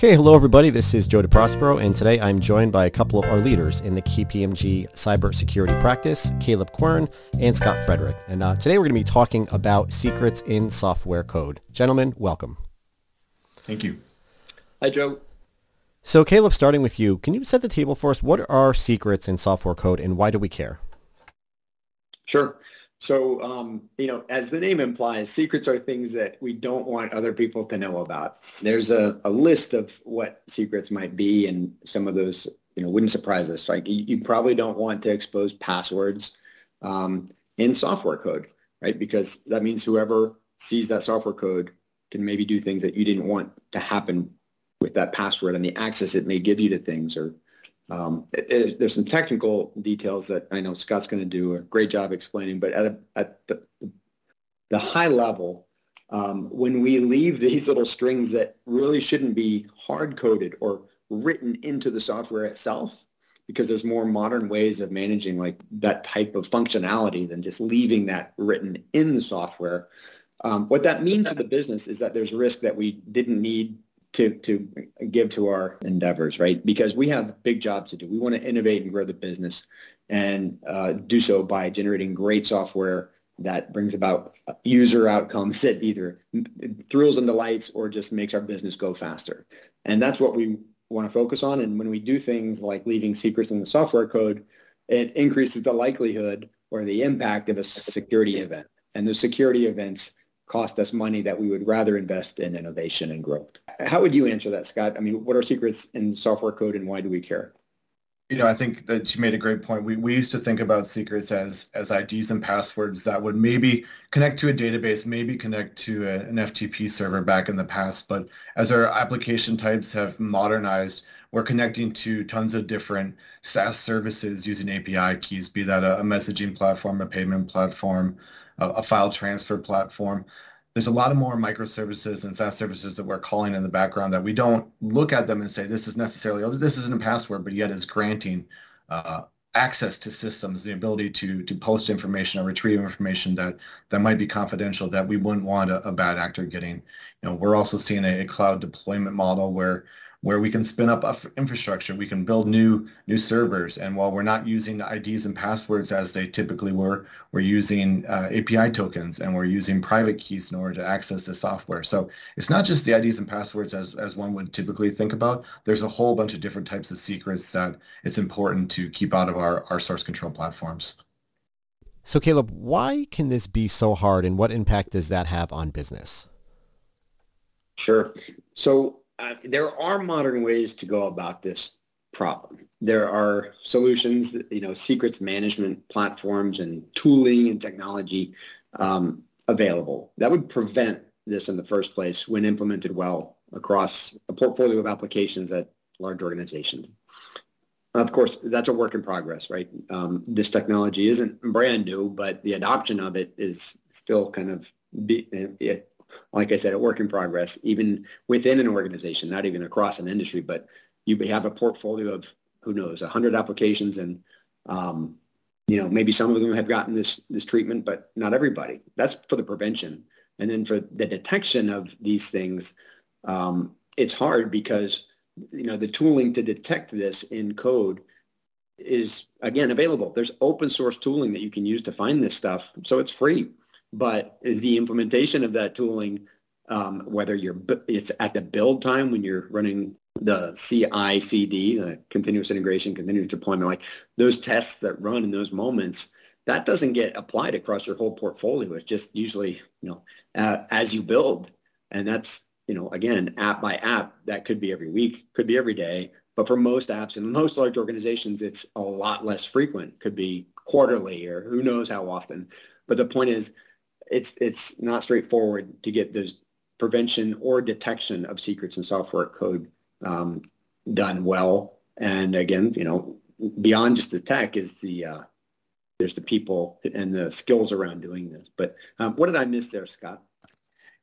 Okay, hello everybody. This is Joe DeProspero, and today I'm joined by a couple of our leaders in the KPMG cybersecurity practice, Caleb Queern and Scott Frederick. And uh, today we're going to be talking about secrets in software code. Gentlemen, welcome. Thank you. Hi, Joe. So, Caleb, starting with you, can you set the table for us? What are secrets in software code, and why do we care? Sure. So, um, you know, as the name implies, secrets are things that we don't want other people to know about. There's a, a list of what secrets might be, and some of those, you know, wouldn't surprise us. Like you, you probably don't want to expose passwords um, in software code, right? Because that means whoever sees that software code can maybe do things that you didn't want to happen with that password and the access it may give you to things or um, it, it, there's some technical details that I know Scott's going to do a great job explaining, but at, a, at the, the high level, um, when we leave these little strings that really shouldn't be hard-coded or written into the software itself, because there's more modern ways of managing like that type of functionality than just leaving that written in the software. Um, what that means to the business is that there's risk that we didn't need to to give to our endeavors, right? Because we have big jobs to do. We want to innovate and grow the business, and uh, do so by generating great software that brings about user outcomes that either thrills and delights or just makes our business go faster. And that's what we want to focus on. And when we do things like leaving secrets in the software code, it increases the likelihood or the impact of a security event. And those security events cost us money that we would rather invest in innovation and growth. How would you answer that, Scott? I mean, what are secrets in software code and why do we care? You know, I think that you made a great point. We, we used to think about secrets as, as IDs and passwords that would maybe connect to a database, maybe connect to a, an FTP server back in the past. But as our application types have modernized, we're connecting to tons of different SaaS services using API keys, be that a, a messaging platform, a payment platform, a, a file transfer platform. There's a lot of more microservices and SaaS services that we're calling in the background that we don't look at them and say this is necessarily, oh, this isn't a password, but yet is granting uh, access to systems, the ability to to post information or retrieve information that that might be confidential that we wouldn't want a, a bad actor getting. You know, we're also seeing a, a cloud deployment model where where we can spin up infrastructure, we can build new new servers, and while we're not using IDs and passwords as they typically were, we're using uh, API tokens and we're using private keys in order to access the software. So it's not just the IDs and passwords as, as one would typically think about. There's a whole bunch of different types of secrets that it's important to keep out of our, our source control platforms. So Caleb, why can this be so hard and what impact does that have on business? Sure. So uh, there are modern ways to go about this problem. There are solutions, you know, secrets management platforms and tooling and technology um, available that would prevent this in the first place when implemented well across a portfolio of applications at large organizations. Of course, that's a work in progress, right? Um, this technology isn't brand new, but the adoption of it is still kind of be, like I said, a work in progress, even within an organization, not even across an industry, but you have a portfolio of who knows, 100 applications and, um, you know, maybe some of them have gotten this, this treatment, but not everybody. That's for the prevention. And then for the detection of these things, um, it's hard because, you know, the tooling to detect this in code is, again, available. There's open source tooling that you can use to find this stuff. So it's free but the implementation of that tooling, um, whether you're it's at the build time when you're running the CI/CD, the continuous integration, continuous deployment, like those tests that run in those moments, that doesn't get applied across your whole portfolio. It's just usually you know uh, as you build, and that's you know again app by app. That could be every week, could be every day. But for most apps and most large organizations, it's a lot less frequent. Could be quarterly or who knows how often. But the point is, it's it's not straightforward to get those prevention or detection of secrets in software code um, done well. And again, you know, beyond just the tech is the uh, there's the people and the skills around doing this. But um, what did I miss there, Scott?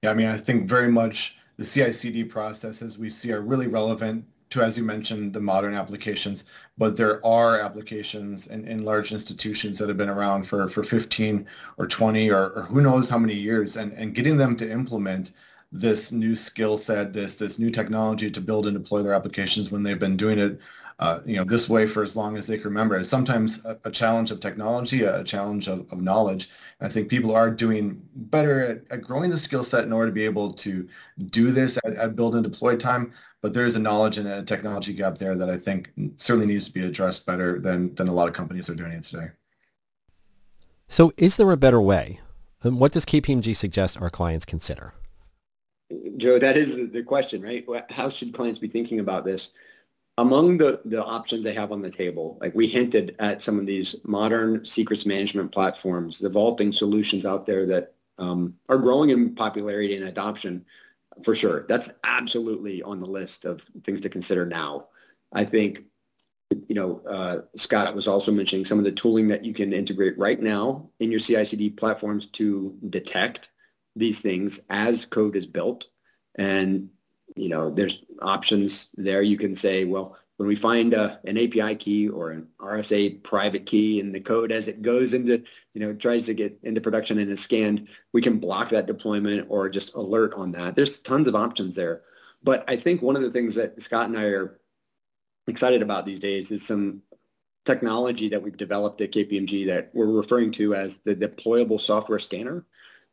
Yeah, I mean, I think very much the CI/CD processes we see are really relevant to, as you mentioned, the modern applications, but there are applications in, in large institutions that have been around for, for 15 or 20 or, or who knows how many years, and, and getting them to implement this new skill set, this this new technology to build and deploy their applications when they've been doing it, uh, you know, this way for as long as they can remember. It's sometimes a, a challenge of technology, a challenge of, of knowledge. I think people are doing better at, at growing the skill set in order to be able to do this at, at build and deploy time. But there is a knowledge and a technology gap there that I think certainly needs to be addressed better than than a lot of companies are doing it today. So, is there a better way? And what does KPMG suggest our clients consider? Joe, that is the question, right? How should clients be thinking about this? Among the, the options they have on the table, like we hinted at some of these modern secrets management platforms, the vaulting solutions out there that um, are growing in popularity and adoption for sure. That's absolutely on the list of things to consider now. I think, you know, uh, Scott was also mentioning some of the tooling that you can integrate right now in your CI/CD platforms to detect these things as code is built. And, you know, there's options there. You can say, well, when we find a, an API key or an RSA private key in the code as it goes into, you know, tries to get into production and is scanned, we can block that deployment or just alert on that. There's tons of options there. But I think one of the things that Scott and I are excited about these days is some technology that we've developed at KPMG that we're referring to as the deployable software scanner.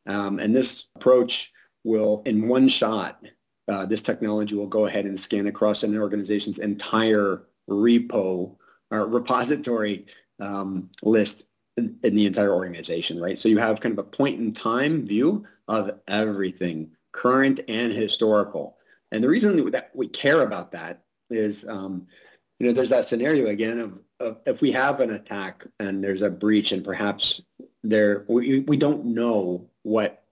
Um, and this approach will, in one shot, uh, this technology will go ahead and scan across an organization's entire repo or repository um, list in, in, the entire organization, right? So you have kind of a point in time view of everything, current and historical. And the reason that we care about that is, um, you know, there's that scenario again of, of, if we have an attack and there's a breach and perhaps there we, we don't know what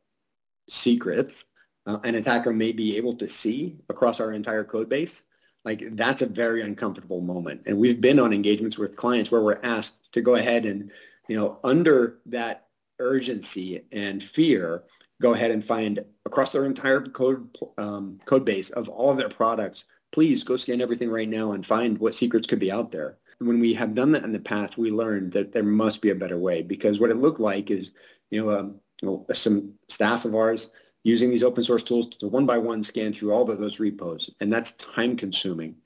secrets uh, an attacker may be able to see across our entire code base, like that's a very uncomfortable moment. And we've been on engagements with clients where we're asked to go ahead and, you know, under that urgency and fear, go ahead and find across their entire code um, code base of all of their products. Please go scan everything right now and find what secrets could be out there. When we have done that in the past, we learned that there must be a better way because what it looked like is, you know, um, you know some staff of ours using these open source tools to one by one scan through all of those repos. And that's time consuming.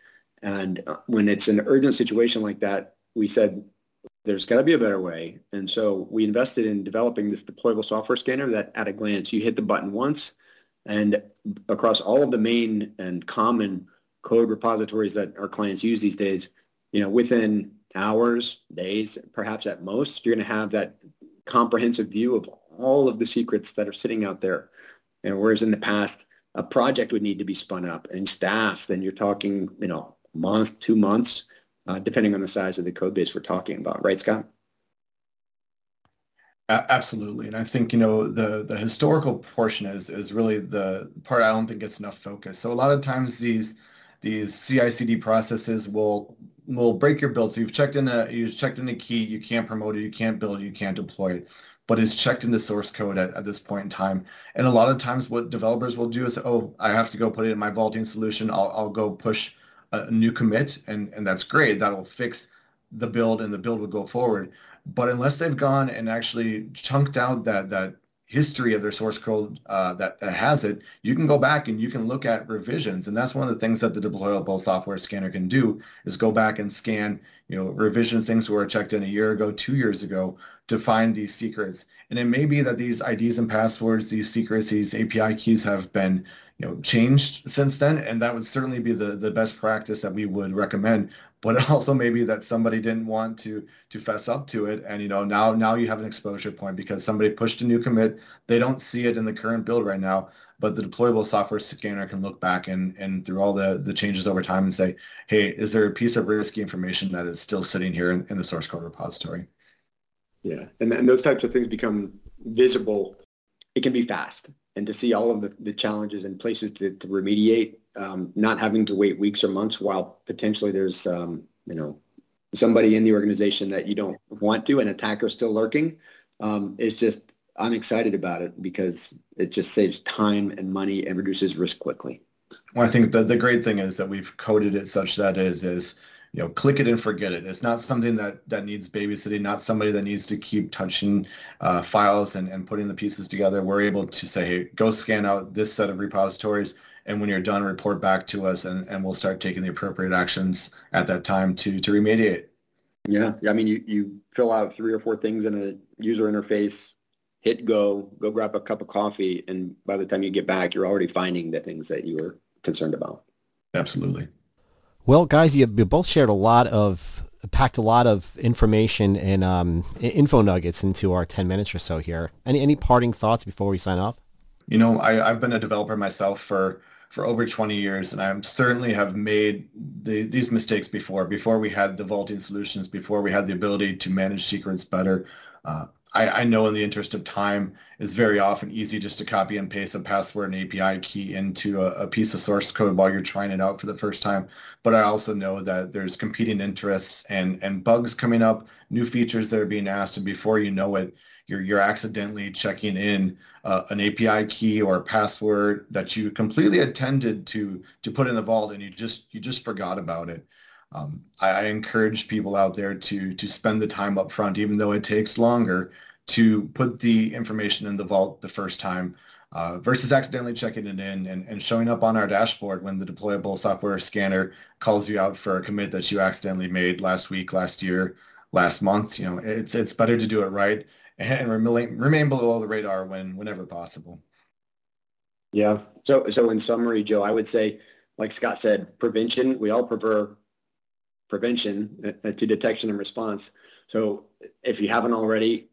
And uh, when it's an urgent situation like that, we said, there's got to be a better way. And so we invested in developing this deployable software scanner that at a glance, you hit the button once and across all of the main and common code repositories that our clients use these days, you know, within hours, days, perhaps at most, you're going to have that comprehensive view of all of the secrets that are sitting out there and whereas in the past, a project would need to be spun up and staffed, and you're talking, you know, month, two months, uh, depending on the size of the code base we're talking about. Right, Scott? Absolutely, and I think you know the the historical portion is is really the part I don't think gets enough focus. So a lot of times these these CI/CD processes will will break your build. So you've checked in a you've checked in a key, you can't promote it, you can't build it, you can't deploy it but is checked into source code at, at this point in time. And a lot of times what developers will do is, oh, I have to go put it in my vaulting solution. I'll, I'll go push a new commit and, and that's great. That'll fix the build and the build will go forward. But unless they've gone and actually chunked out that, that history of their source code uh, that, that, has it, you can go back and you can look at revisions. And that's one of the things that the deployable software scanner can do is go back and scan, you know, revisions, things were checked in a year ago, two years ago to find these secrets. And it may be that these IDs and passwords, these secrets, these API keys have been, you know, changed since then. And that would certainly be the, the best practice that we would recommend but it also may be that somebody didn't want to to fess up to it and you know now now you have an exposure point because somebody pushed a new commit they don't see it in the current build right now but the deployable software scanner can look back and and through all the the changes over time and say hey is there a piece of risky information that is still sitting here in, in the source code repository yeah. And, and those types of things become visible. It can be fast. And to see all of the, the challenges and places to, to remediate um, not having to wait weeks or months while potentially there's um, you know somebody in the organization that you don't want to, an attacker still lurking, um, is just I'm excited about it because it just saves time and money and reduces risk quickly. Well, I think the, the great thing is that we've coded it such that is is you know, click it and forget it. It's not something that, that needs babysitting, not somebody that needs to keep touching uh, files and, and putting the pieces together. We're able to say, hey, go scan out this set of repositories. And when you're done, report back to us and, and we'll start taking the appropriate actions at that time to, to remediate. Yeah. I mean, you, you fill out three or four things in a user interface, hit go, go grab a cup of coffee. And by the time you get back, you're already finding the things that you were concerned about. Absolutely. Well, guys, you, you both shared a lot of, packed a lot of information and um, info nuggets into our 10 minutes or so here. Any, any parting thoughts before we sign off? You know, I, I've been a developer myself for, for over 20 years, and I certainly have made the, these mistakes before, before we had the vaulting solutions, before we had the ability to manage secrets better. Uh, I, I, know in the interest of time, it's very often easy just to copy and paste a password and API key into a, a, piece of source code while you're trying it out for the first time. But I also know that there's competing interests and, and bugs coming up, new features that are being asked, and before you know it, you're, you're accidentally checking in uh, an API key or a password that you completely intended to to put in the vault, and you just you just forgot about it. Um, I, I, encourage people out there to to spend the time up front, even though it takes longer, to put the information in the vault the first time uh, versus accidentally checking it in and, and showing up on our dashboard when the deployable software scanner calls you out for a commit that you accidentally made last week, last year, last month. You know, it's it's better to do it right and remain remain below the radar when whenever possible. Yeah. So so in summary, Joe, I would say, like Scott said, prevention. We all prefer prevention uh, to detection and response. So if you haven't already,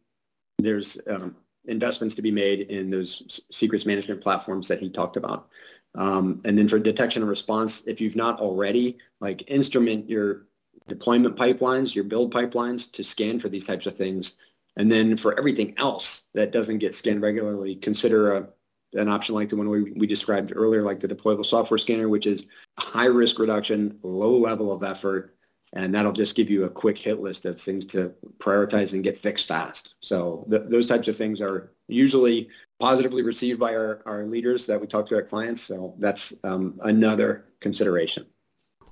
there's um, investments to be made in those secrets management platforms that he talked about. Um, and then for detection and response, if you've not already, like instrument your deployment pipelines, your build pipelines to scan for these types of things. And then for everything else that doesn't get scanned regularly, consider a, an option like the one we, we described earlier, like the deployable software scanner, which is high risk reduction, low level of effort, and that'll just give you a quick hit list of things to prioritize and get fixed fast. So th- those types of things are usually positively received by our, our leaders that we talk to our clients. So that's um, another consideration.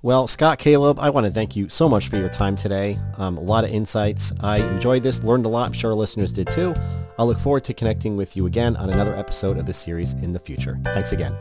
Well, Scott Caleb, I want to thank you so much for your time today. Um, a lot of insights. I enjoyed this, learned a lot. I'm sure our listeners did too. I'll look forward to connecting with you again on another episode of the series in the future. Thanks again.